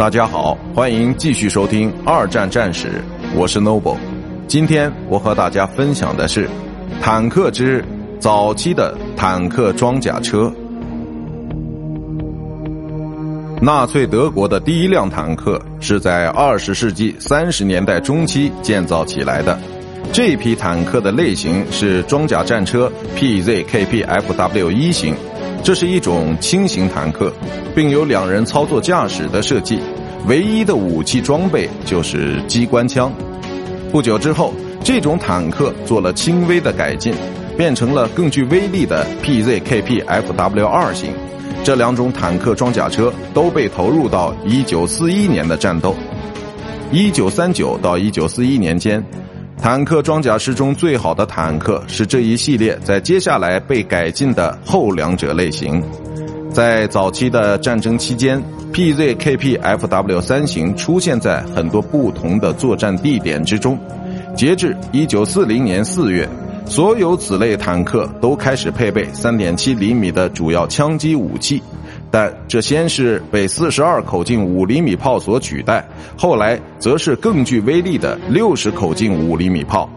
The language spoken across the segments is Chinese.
大家好，欢迎继续收听《二战战史》，我是 Noble。今天我和大家分享的是坦克之早期的坦克装甲车。纳粹德国的第一辆坦克是在二十世纪三十年代中期建造起来的。这批坦克的类型是装甲战车 PZKP-FW 一型。这是一种轻型坦克，并有两人操作驾驶的设计。唯一的武器装备就是机关枪。不久之后，这种坦克做了轻微的改进，变成了更具威力的 PZKP-FW 二型。这两种坦克装甲车都被投入到1941年的战斗。1939到1941年间。坦克装甲师中最好的坦克是这一系列在接下来被改进的后两者类型。在早期的战争期间，PZKP-FW 三型出现在很多不同的作战地点之中。截至1940年4月，所有此类坦克都开始配备3.7厘米的主要枪击武器。但这先是被四十二口径五厘米炮所取代，后来则是更具威力的六十口径五厘米炮。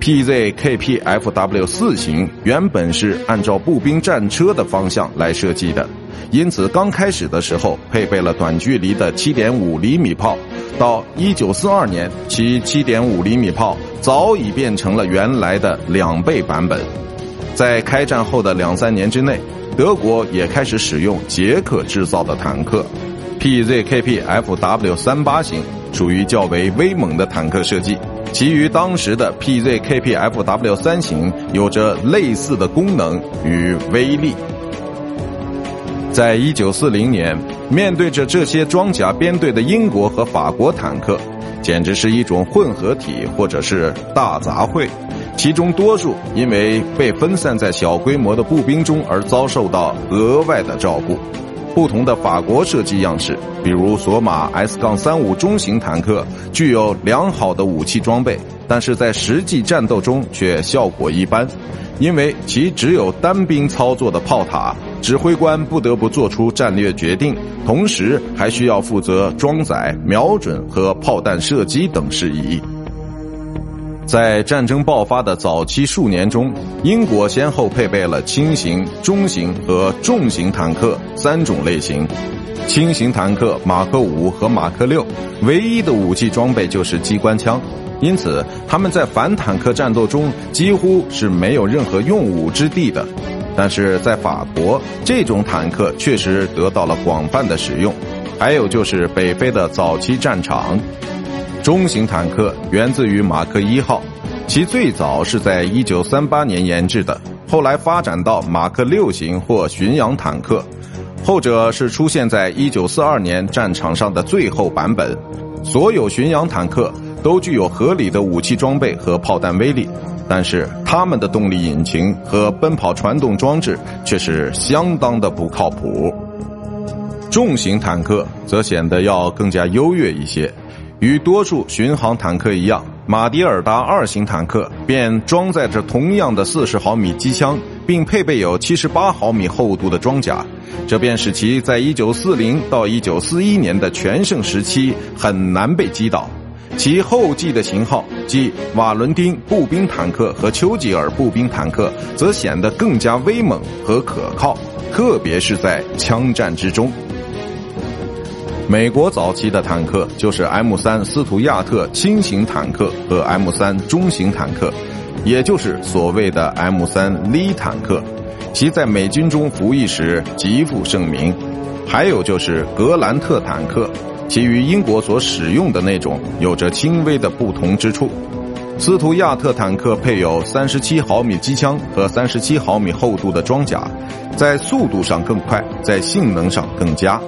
PZKP-FW 四型原本是按照步兵战车的方向来设计的，因此刚开始的时候配备了短距离的七点五厘米炮。到一九四二年，其七点五厘米炮早已变成了原来的两倍版本。在开战后的两三年之内。德国也开始使用捷克制造的坦克，PZKP-FW 三八型属于较为威猛的坦克设计，其余当时的 PZKP-FW 三型有着类似的功能与威力。在一九四零年，面对着这些装甲编队的英国和法国坦克，简直是一种混合体或者是大杂烩。其中多数因为被分散在小规模的步兵中而遭受到额外的照顾。不同的法国设计样式，比如索马 S 杠35中型坦克，具有良好的武器装备，但是在实际战斗中却效果一般，因为其只有单兵操作的炮塔，指挥官不得不做出战略决定，同时还需要负责装载、瞄准和炮弹射击等事宜。在战争爆发的早期数年中，英国先后配备了轻型、中型和重型坦克三种类型。轻型坦克马克五和马克六唯一的武器装备就是机关枪，因此他们在反坦克战斗中几乎是没有任何用武之地的。但是在法国，这种坦克确实得到了广泛的使用。还有就是北非的早期战场。中型坦克源自于马克一号，其最早是在一九三八年研制的，后来发展到马克六型或巡洋坦克，后者是出现在一九四二年战场上的最后版本。所有巡洋坦克都具有合理的武器装备和炮弹威力，但是它们的动力引擎和奔跑传动装置却是相当的不靠谱。重型坦克则显得要更加优越一些。与多数巡航坦克一样，马迭尔达二型坦克便装载着同样的四十毫米机枪，并配备有七十八毫米厚度的装甲，这便使其在一九四零到一九四一年的全盛时期很难被击倒。其后继的型号，即瓦伦丁步兵坦克和丘吉尔步兵坦克，则显得更加威猛和可靠，特别是在枪战之中。美国早期的坦克就是 M 三斯图亚特轻型坦克和 M 三中型坦克，也就是所谓的 M 三 Lee 坦克，其在美军中服役时极负盛名。还有就是格兰特坦克，其与英国所使用的那种有着轻微的不同之处。斯图亚特坦克配有三十七毫米机枪和三十七毫米厚度的装甲，在速度上更快，在性能上更佳。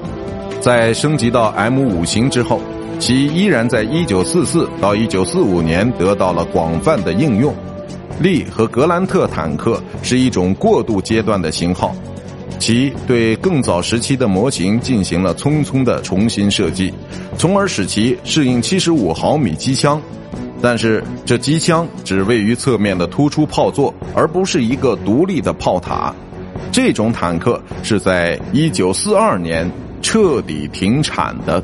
在升级到 M 五型之后，其依然在1944到1945年得到了广泛的应用。利和格兰特坦克是一种过渡阶段的型号，其对更早时期的模型进行了匆匆的重新设计，从而使其适应75毫米机枪。但是这机枪只位于侧面的突出炮座，而不是一个独立的炮塔。这种坦克是在1942年。彻底停产的。